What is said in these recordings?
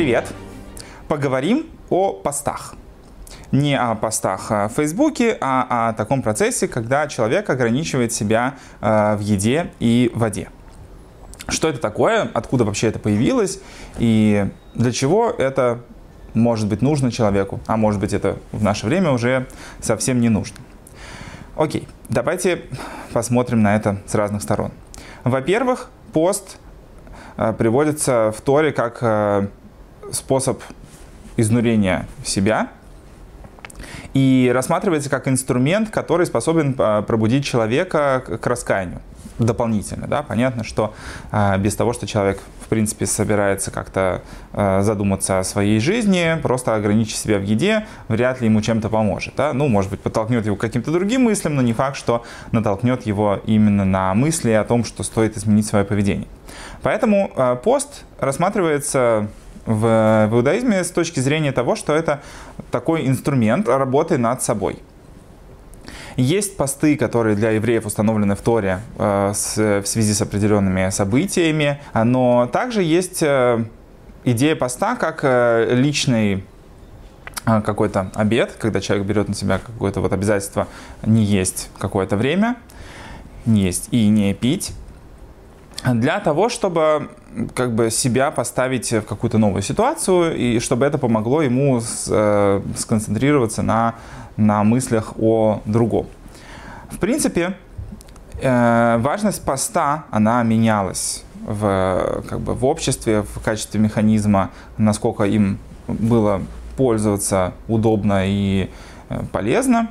Привет! Поговорим о постах. Не о постах в Фейсбуке, а о таком процессе, когда человек ограничивает себя э, в еде и воде. Что это такое, откуда вообще это появилось и для чего это может быть нужно человеку, а может быть это в наше время уже совсем не нужно. Окей, давайте посмотрим на это с разных сторон. Во-первых, пост э, приводится в Торе как э, способ изнурения себя и рассматривается как инструмент, который способен э, пробудить человека к раскаянию дополнительно. Да? Понятно, что э, без того, что человек, в принципе, собирается как-то э, задуматься о своей жизни, просто ограничить себя в еде, вряд ли ему чем-то поможет. Да? Ну, может быть, подтолкнет его к каким-то другим мыслям, но не факт, что натолкнет его именно на мысли о том, что стоит изменить свое поведение. Поэтому пост рассматривается в, в иудаизме с точки зрения того, что это такой инструмент работы над собой – есть посты, которые для евреев установлены в Торе э, с, в связи с определенными событиями, но также есть э, идея поста как э, личный э, какой-то обед, когда человек берет на себя какое-то вот обязательство не есть какое-то время, не есть и не пить, для того, чтобы как бы себя поставить в какую-то новую ситуацию и чтобы это помогло ему с, э, сконцентрироваться на на мыслях о другом. В принципе, э, важность поста, она менялась в, как бы, в обществе в качестве механизма, насколько им было пользоваться удобно и э, полезно.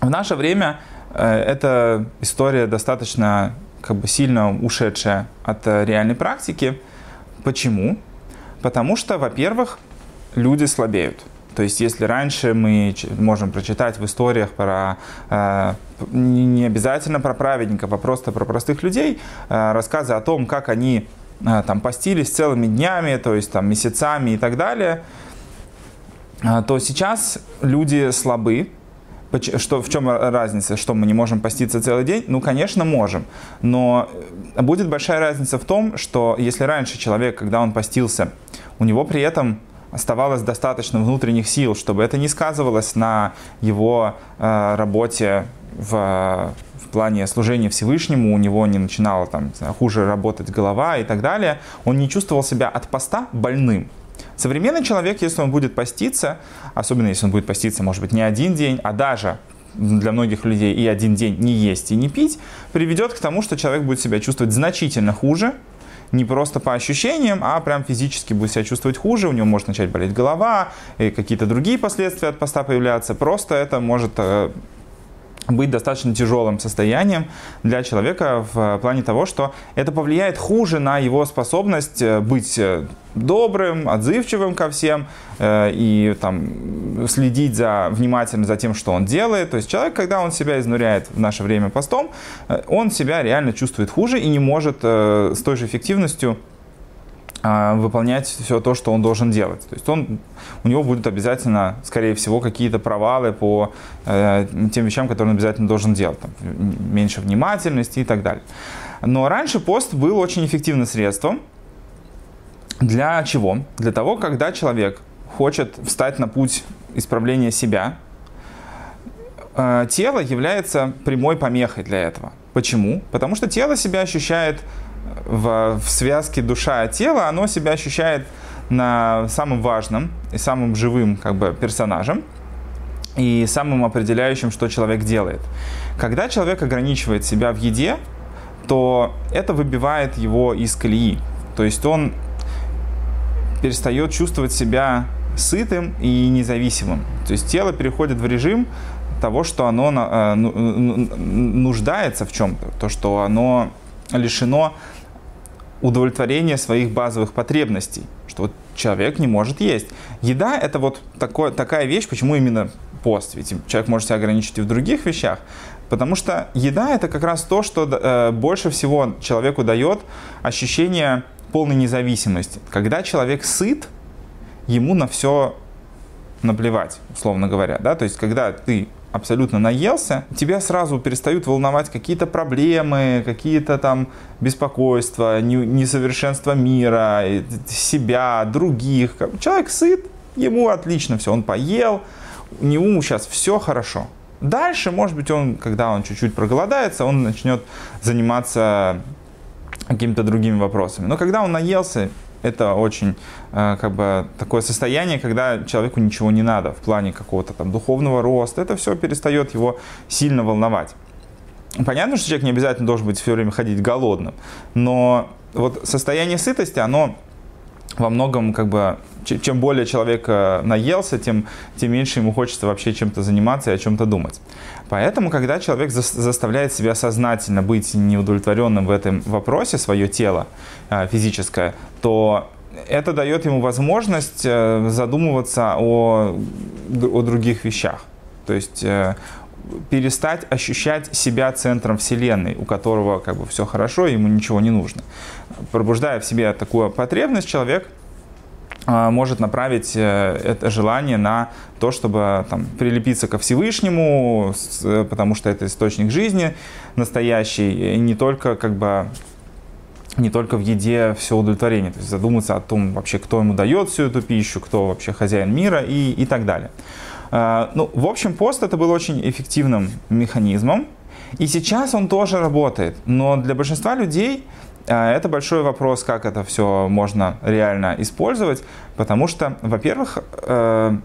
В наше время э, эта история достаточно как бы, сильно ушедшая от реальной практики. Почему? Потому что, во-первых, люди слабеют. То есть, если раньше мы можем прочитать в историях про э, не обязательно про праведников, а просто про простых людей, э, рассказы о том, как они э, там постились целыми днями, то есть там месяцами и так далее, то сейчас люди слабы, что, в чем разница? Что мы не можем поститься целый день? Ну, конечно, можем. Но будет большая разница в том, что если раньше человек, когда он постился, у него при этом оставалось достаточно внутренних сил, чтобы это не сказывалось на его э, работе в, в плане служения Всевышнему, у него не начинала там хуже работать голова и так далее, он не чувствовал себя от поста больным. Современный человек, если он будет поститься, особенно если он будет поститься, может быть, не один день, а даже для многих людей и один день не есть и не пить, приведет к тому, что человек будет себя чувствовать значительно хуже, не просто по ощущениям, а прям физически будет себя чувствовать хуже, у него может начать болеть голова, и какие-то другие последствия от поста появляться. Просто это может э, быть достаточно тяжелым состоянием для человека в плане того, что это повлияет хуже на его способность э, быть э, добрым, отзывчивым ко всем э, и там, следить за, внимательно за тем, что он делает. То есть человек, когда он себя изнуряет в наше время постом, он себя реально чувствует хуже и не может с той же эффективностью выполнять все то, что он должен делать. То есть он, у него будут обязательно, скорее всего, какие-то провалы по э, тем вещам, которые он обязательно должен делать. Там, меньше внимательности и так далее. Но раньше пост был очень эффективным средством. Для чего? Для того, когда человек хочет встать на путь исправления себя, э, тело является прямой помехой для этого. Почему? Потому что тело себя ощущает в, в связке душа-тело, оно себя ощущает на самым важным и самым живым как бы, персонажем и самым определяющим, что человек делает. Когда человек ограничивает себя в еде, то это выбивает его из колеи. То есть он перестает чувствовать себя сытым и независимым. То есть тело переходит в режим того, что оно э, ну, нуждается в чем-то, то, что оно лишено удовлетворение своих базовых потребностей, что вот человек не может есть. Еда – это вот такое, такая вещь, почему именно пост, ведь человек может себя ограничить и в других вещах, потому что еда – это как раз то, что э, больше всего человеку дает ощущение полной независимости. Когда человек сыт, ему на все наплевать, условно говоря, да, то есть когда ты абсолютно наелся, тебя сразу перестают волновать какие-то проблемы, какие-то там беспокойства, несовершенство мира, себя, других. Человек сыт, ему отлично все, он поел, у него сейчас все хорошо. Дальше, может быть, он, когда он чуть-чуть проголодается, он начнет заниматься какими-то другими вопросами. Но когда он наелся, это очень э, как бы такое состояние, когда человеку ничего не надо в плане какого-то там духовного роста. Это все перестает его сильно волновать. Понятно, что человек не обязательно должен быть все время ходить голодным, но вот состояние сытости, оно во многом как бы чем более человек э, наелся, тем, тем меньше ему хочется вообще чем-то заниматься и о чем-то думать. Поэтому, когда человек за, заставляет себя сознательно быть неудовлетворенным в этом вопросе, свое тело э, физическое, то это дает ему возможность э, задумываться о, о других вещах. То есть перестать ощущать себя центром Вселенной, у которого как бы все хорошо, ему ничего не нужно. Пробуждая в себе такую потребность, человек а, может направить э, это желание на то, чтобы там, прилепиться ко Всевышнему, потому что это источник жизни настоящий, и не только как бы не только в еде все удовлетворение, то есть задуматься о том вообще, кто ему дает всю эту пищу, кто вообще хозяин мира и, и так далее. А, ну, в общем, пост это был очень эффективным механизмом, и сейчас он тоже работает, но для большинства людей а, это большой вопрос, как это все можно реально использовать, потому что, во-первых, э,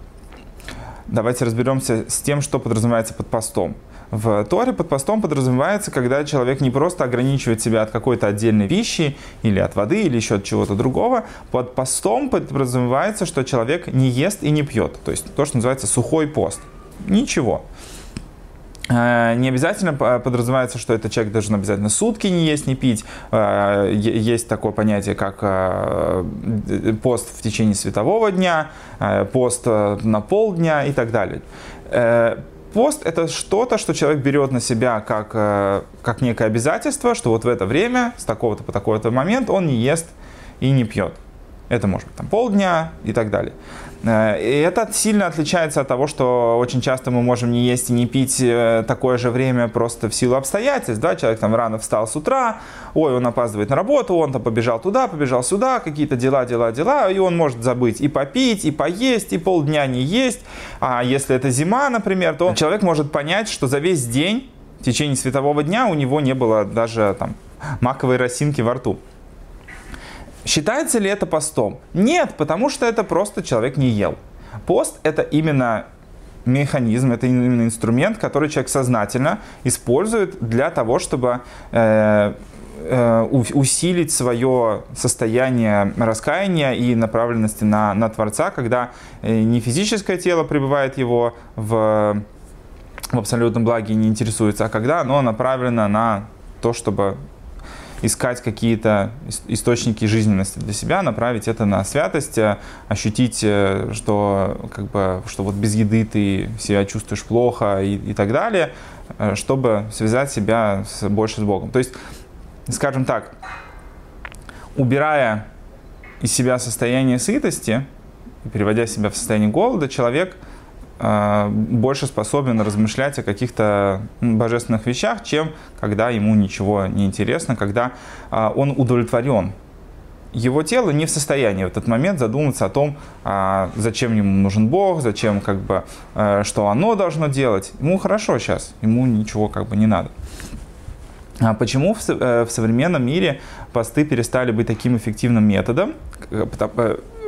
давайте разберемся с тем, что подразумевается под постом. В Торе под постом подразумевается, когда человек не просто ограничивает себя от какой-то отдельной пищи или от воды или еще от чего-то другого. Под постом подразумевается, что человек не ест и не пьет. То есть то, что называется сухой пост. Ничего. Э, не обязательно подразумевается, что этот человек должен обязательно сутки не есть, не пить. Э, есть такое понятие, как э, пост в течение светового дня, пост на полдня и так далее. Пост – это что-то, что человек берет на себя как, как некое обязательство, что вот в это время, с такого-то по такой-то момент он не ест и не пьет. Это может быть там полдня и так далее. Э, и это сильно отличается от того, что очень часто мы можем не есть и не пить э, такое же время просто в силу обстоятельств. Да? Человек там рано встал с утра, ой, он опаздывает на работу, он там побежал туда, побежал сюда, какие-то дела, дела, дела, и он может забыть и попить, и поесть, и полдня не есть. А если это зима, например, то человек может понять, что за весь день в течение светового дня у него не было даже там маковой росинки во рту. Считается ли это постом? Нет, потому что это просто человек не ел. Пост это именно механизм, это именно инструмент, который человек сознательно использует для того, чтобы э, э, усилить свое состояние раскаяния и направленности на, на Творца, когда э, не физическое тело пребывает его в, в абсолютном благе и не интересуется, а когда оно направлено на то, чтобы искать какие-то источники жизненности для себя, направить это на святость, э, ощутить, э, что, как бы, что вот без еды ты себя чувствуешь плохо и, и так далее, э, чтобы связать себя с, больше с Богом. То есть, скажем так, убирая из себя состояние сытости, переводя себя в состояние голода, человек – больше способен размышлять о каких-то божественных вещах, чем когда ему ничего не интересно, когда э, он удовлетворен. Его тело не в состоянии в этот момент задуматься о том, а, зачем ему нужен Бог, зачем как бы, э, что оно должно делать. Ему хорошо сейчас, ему ничего как бы не надо. А почему в современном мире посты перестали быть таким эффективным методом?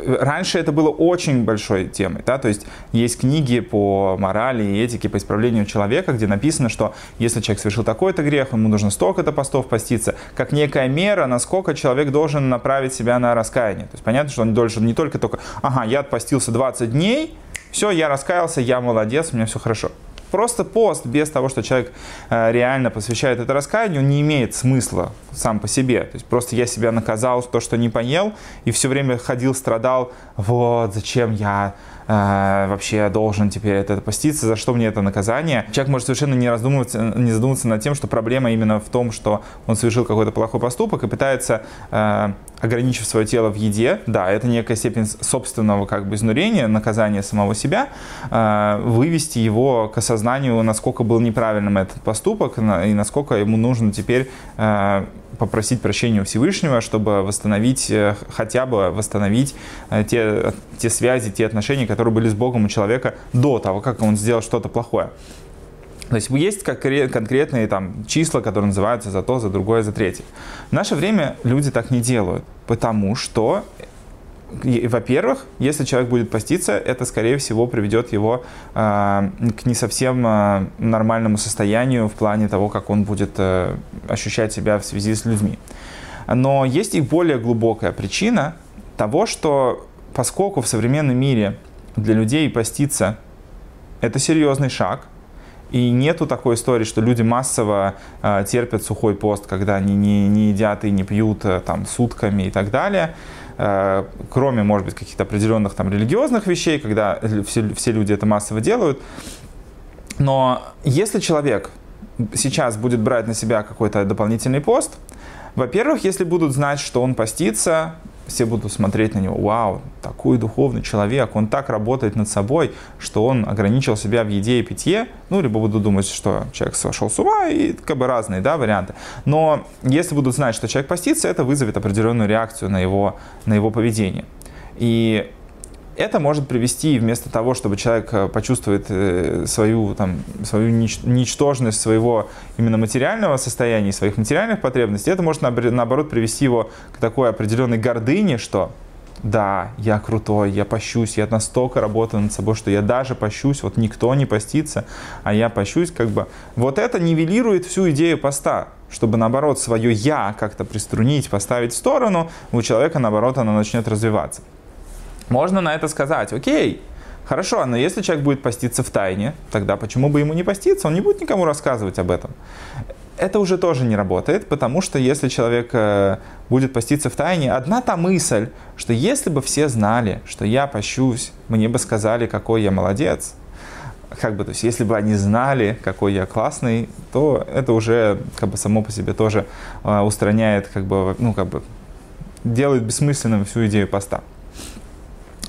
Раньше это было очень большой темой, да, то есть есть книги по морали и этике, по исправлению человека, где написано, что если человек совершил такой-то грех, ему нужно столько-то постов поститься, как некая мера, насколько человек должен направить себя на раскаяние. То есть понятно, что он должен не только только, ага, я отпостился 20 дней, все, я раскаялся, я молодец, у меня все хорошо. Просто пост без того, что человек э, реально посвящает это раскаянию, не имеет смысла сам по себе. То есть просто я себя наказал то, что не поел, и все время ходил, страдал, вот, зачем я э, вообще должен теперь это поститься, за что мне это наказание. Человек может совершенно не раздумываться, не задумываться над тем, что проблема именно в том, что он совершил какой-то плохой поступок и пытается э, ограничив свое тело в еде, да, это некая степень собственного как бы изнурения, наказания самого себя, э, вывести его к осознанию, насколько был неправильным этот поступок и насколько ему нужно теперь э, попросить прощения у Всевышнего, чтобы восстановить, э, хотя бы восстановить те, те связи, те отношения, которые были с Богом у человека до того, как он сделал что-то плохое. То есть есть конкретные там, числа, которые называются за то, за другое, за третье. В наше время люди так не делают, потому что, во-первых, если человек будет поститься, это, скорее всего, приведет его э, к не совсем э, нормальному состоянию в плане того, как он будет э, ощущать себя в связи с людьми. Но есть и более глубокая причина того, что поскольку в современном мире для людей поститься – это серьезный шаг – и нету такой истории, что люди массово э, терпят сухой пост, когда они не, не едят и не пьют э, там сутками и так далее. Э, кроме, может быть, каких-то определенных там религиозных вещей, когда все, все люди это массово делают. Но если человек сейчас будет брать на себя какой-то дополнительный пост, во-первых, если будут знать, что он постится, все будут смотреть на него, вау, такой духовный человек, он так работает над собой, что он ограничил себя в еде и питье, ну, либо будут думать, что человек сошел с ума, и как бы разные, да, варианты. Но если будут знать, что человек постится, это вызовет определенную реакцию на его, на его поведение. И это может привести вместо того, чтобы человек э, почувствует э, свою, там, свою ничтожность своего именно материального состояния, своих материальных потребностей, это может наоборот привести его к такой определенной гордыне, что да, я крутой, я пощусь, я настолько работаю над собой, что я даже пощусь, вот никто не постится, а я пощусь, как бы. Вот это нивелирует всю идею поста, чтобы наоборот свое я как-то приструнить, поставить в сторону, у человека наоборот оно начнет развиваться. Можно на это сказать, окей, хорошо, но если человек будет поститься в тайне, тогда почему бы ему не поститься? Он не будет никому рассказывать об этом. Это уже тоже не работает, потому что если человек э, будет поститься в тайне, одна та мысль, что если бы все знали, что я пощусь, мне бы сказали, какой я молодец, как бы, то есть, если бы они знали, какой я классный, то это уже как бы само по себе тоже э, устраняет, как бы, ну, как бы, делает бессмысленным всю идею поста.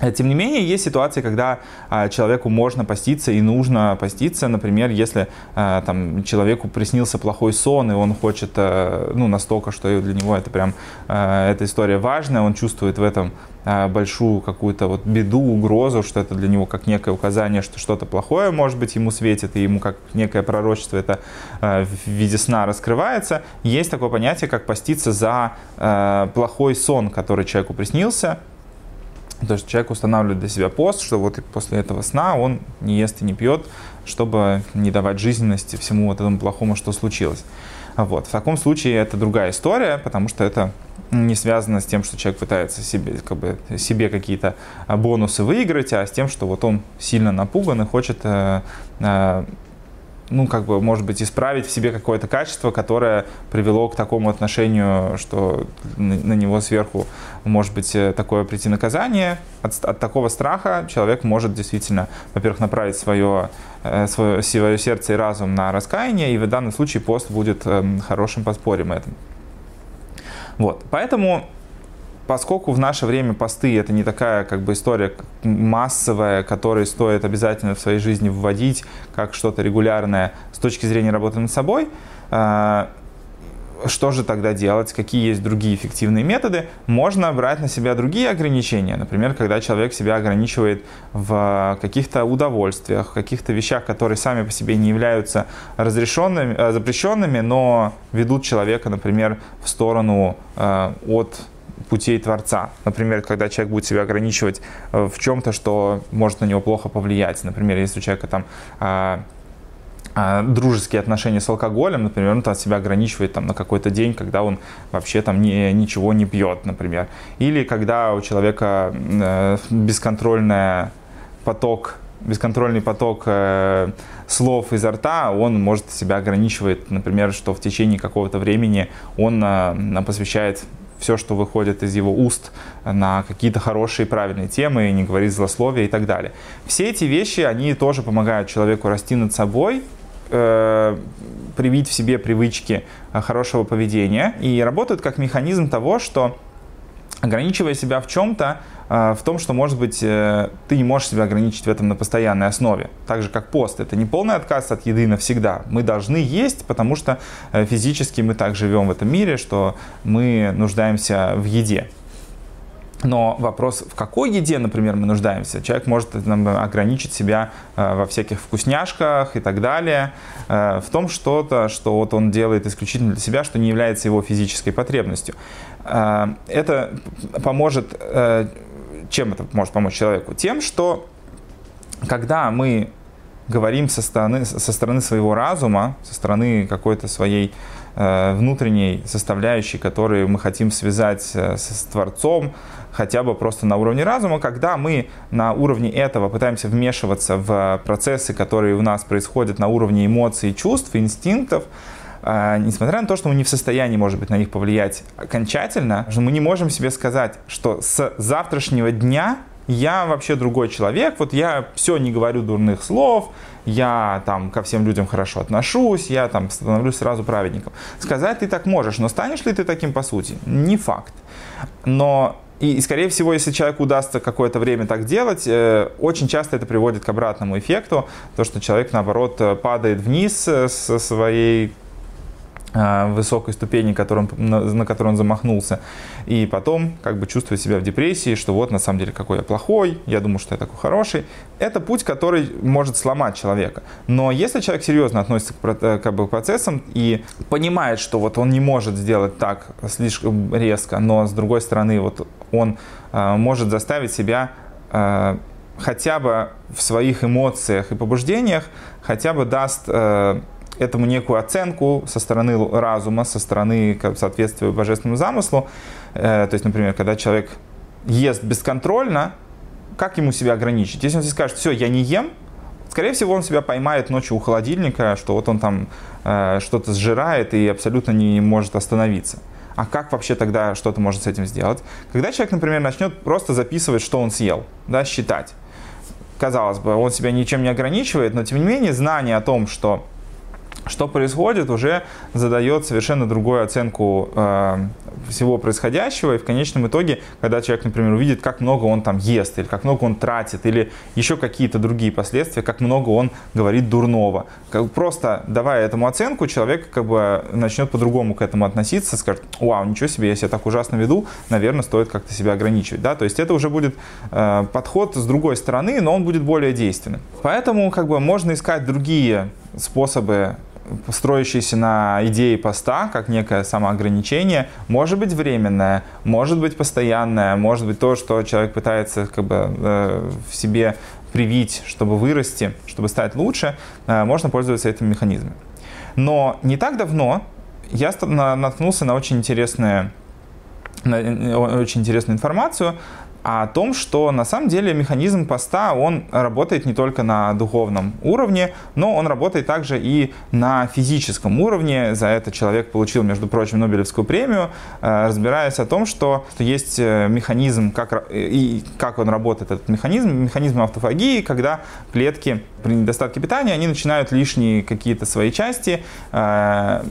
Э, тем не менее, есть ситуации, когда а, человеку можно поститься и нужно поститься. Например, если а, там, человеку приснился плохой сон, и он хочет, а, ну, настолько, что для него это прям, а, эта история важная, он чувствует в этом а, большую какую-то вот беду, угрозу, что это для него как некое указание, что что-то плохое, может быть, ему светит, и ему как некое пророчество это в виде сна раскрывается. Есть такое понятие, как поститься за плохой сон, который человеку приснился, то есть человек устанавливает для себя пост, что вот после этого сна он не ест и не пьет, чтобы не давать жизненности всему вот этому плохому, что случилось. Вот. В таком случае это другая история, потому что это не связано с тем, что человек пытается себе, как бы, себе какие-то бонусы выиграть, а с тем, что вот он сильно напуган и хочет э, э, ну, как бы, может быть, исправить в себе какое-то качество, которое привело к такому отношению, что на него сверху может быть э, такое прийти наказание. От, от такого страха человек может действительно, во-первых, направить свое, э, свое, свое сердце и разум на раскаяние, и в данном случае пост будет эм, хорошим подспорьем этому. Вот, поэтому поскольку в наше время посты это не такая как бы история массовая, которую стоит обязательно в своей жизни вводить как что-то регулярное с точки зрения работы над собой, э, что же тогда делать, какие есть другие эффективные методы, можно брать на себя другие ограничения. Например, когда человек себя ограничивает в каких-то удовольствиях, в каких-то вещах, которые сами по себе не являются разрешенными, э, запрещенными, но ведут человека, например, в сторону э, от путей Творца. Например, когда человек будет себя ограничивать э, в чем-то, что может на него плохо повлиять. Например, если у человека там а, а, дружеские отношения с алкоголем, например, он там себя ограничивает там, на какой-то день, когда он вообще там не, ничего не пьет, например. Или когда у человека э, бесконтрольный поток, бесконтрольный поток э, слов изо рта, он может себя ограничивать, например, что в течение какого-то времени он э, посвящает все, что выходит из его уст на какие-то хорошие правильные темы, не говорить злословия и так далее. Все эти вещи, они тоже помогают человеку расти над собой, э, привить в себе привычки э, хорошего поведения и работают как механизм того, что ограничивая себя в чем-то, э, в том, что, может быть, э, ты не можешь себя ограничить в этом на постоянной основе. Так же, как пост. Это не полный отказ от еды навсегда. Мы должны есть, потому что физически мы так живем в этом мире, что мы нуждаемся в еде. Но вопрос, в какой еде, например, мы нуждаемся. Человек может нам, ограничить себя э, во всяких вкусняшках и так далее, э, в том что-то, что вот он делает исключительно для себя, что не является его физической потребностью. Э, это поможет, э, чем это может помочь человеку? Тем, что когда мы говорим со стороны, со стороны своего разума, со стороны какой-то своей э, внутренней составляющей, которую мы хотим связать э, с Творцом, хотя бы просто на уровне разума, когда мы на уровне этого пытаемся вмешиваться в процессы, которые у нас происходят на уровне эмоций, чувств, инстинктов, а, несмотря на то, что мы не в состоянии, может быть, на них повлиять окончательно, мы не можем себе сказать, что с завтрашнего дня я вообще другой человек, вот я все не говорю дурных слов, я там ко всем людям хорошо отношусь, я там становлюсь сразу праведником. Сказать ты так можешь, но станешь ли ты таким по сути? Не факт. Но и, скорее всего, если человеку удастся какое-то время так делать, э, очень часто это приводит к обратному эффекту, то, что человек, наоборот, э, падает вниз э, со своей а, высокой ступени, которым, на, на которую он замахнулся, и потом как бы чувствует себя в депрессии, что вот на самом деле какой я плохой, я думаю, что я такой хороший. Это путь, который может сломать человека. Но если человек серьезно относится к, как бы, к процессам и понимает, что вот он не может сделать так слишком резко, но с другой стороны вот он э, может заставить себя э, хотя бы в своих эмоциях и побуждениях, хотя бы даст э, этому некую оценку со стороны разума, со стороны соответствия божественному замыслу. То есть, например, когда человек ест бесконтрольно, как ему себя ограничить? Если он себе скажет, все, я не ем, скорее всего, он себя поймает ночью у холодильника, что вот он там э, что-то сжирает и абсолютно не может остановиться. А как вообще тогда что-то может с этим сделать? Когда человек, например, начнет просто записывать, что он съел, да, считать. Казалось бы, он себя ничем не ограничивает, но тем не менее знание о том, что что происходит, уже задает совершенно другую оценку э, всего происходящего. И в конечном итоге, когда человек, например, увидит, как много он там ест, или как много он тратит, или еще какие-то другие последствия, как много он говорит дурного. Как, просто давая этому оценку, человек как бы начнет по-другому к этому относиться, скажет, вау, ничего себе, я себя так ужасно веду, наверное, стоит как-то себя ограничивать. Да? То есть это уже будет э, подход с другой стороны, но он будет более действенным. Поэтому как бы можно искать другие способы строящийся на идее поста, как некое самоограничение, может быть временное, может быть постоянное, может быть то, что человек пытается как бы, э, в себе привить, чтобы вырасти, чтобы стать лучше, э, можно пользоваться этим механизмом. Но не так давно я наткнулся на очень интересную, на э, очень интересную информацию о том, что на самом деле механизм поста, он работает не только на духовном уровне, но он работает также и на физическом уровне. За это человек получил, между прочим, Нобелевскую премию, э, разбираясь о том, что есть э, механизм, как, и как он работает, этот механизм, механизм автофагии, когда клетки при недостатке питания, они начинают лишние какие-то свои части э,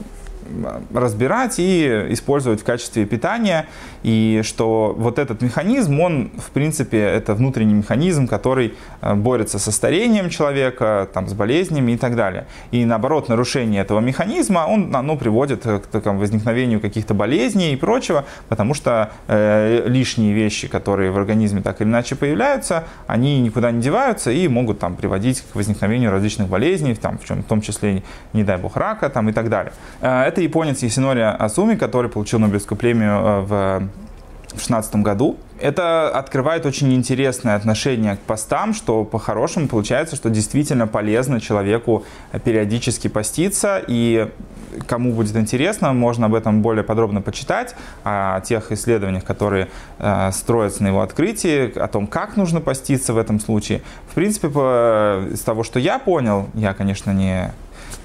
разбирать и использовать в качестве питания. И что вот этот механизм, он, в принципе, это внутренний механизм, который э, борется со старением человека, там, с болезнями и так далее. И наоборот, нарушение этого механизма, он, оно приводит к такому возникновению каких-то болезней и прочего, потому что э, лишние вещи, которые в организме так или иначе появляются, они никуда не деваются и могут там приводить к возникновению различных болезней, там, в, чем, в том числе, не дай бог, рака там, и так далее. Э, это японец Ясинори Асуми, который получил Нобелевскую премию э, в 2016 году. Это открывает очень интересное отношение к постам, что по-хорошему получается, что действительно полезно человеку периодически поститься. И кому будет интересно, можно об этом более подробно почитать, о тех исследованиях, которые э, строятся на его открытии, о том, как нужно поститься в этом случае. В принципе, по, из того, что я понял, я, конечно, не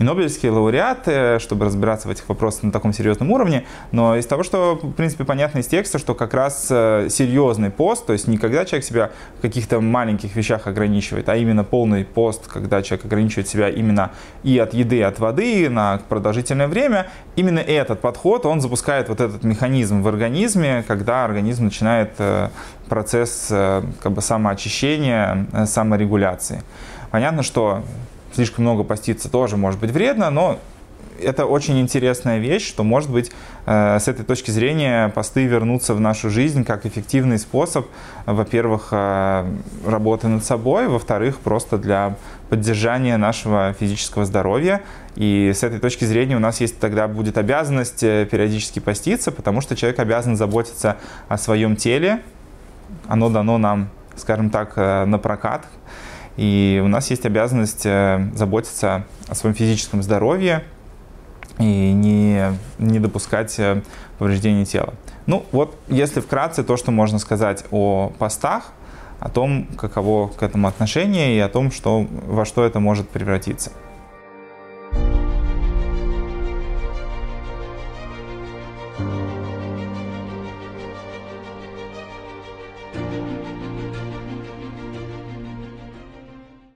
не Нобелевские лауреаты, чтобы разбираться в этих вопросах на таком серьезном уровне, но из того, что, в принципе, понятно из текста, что как раз э, серьезный пост, то есть не когда человек себя в каких-то маленьких вещах ограничивает, а именно полный пост, когда человек ограничивает себя именно и от еды, и от воды на продолжительное время, именно этот подход, он запускает вот этот механизм в организме, когда организм начинает э, процесс э, как бы самоочищения, саморегуляции. Понятно, что слишком много поститься тоже может быть вредно, но это очень интересная вещь, что, может быть, э, с этой точки зрения посты вернутся в нашу жизнь как эффективный способ, во-первых, э, работы над собой, во-вторых, просто для поддержания нашего физического здоровья. И с этой точки зрения у нас есть тогда будет обязанность э, периодически поститься, потому что человек обязан заботиться о своем теле. Оно дано нам, скажем так, на прокат, и у нас есть обязанность э, заботиться о своем физическом здоровье и не, не допускать э, повреждения тела. Ну вот, если вкратце, то, что можно сказать о постах, о том, каково к этому отношение и о том, что, во что это может превратиться.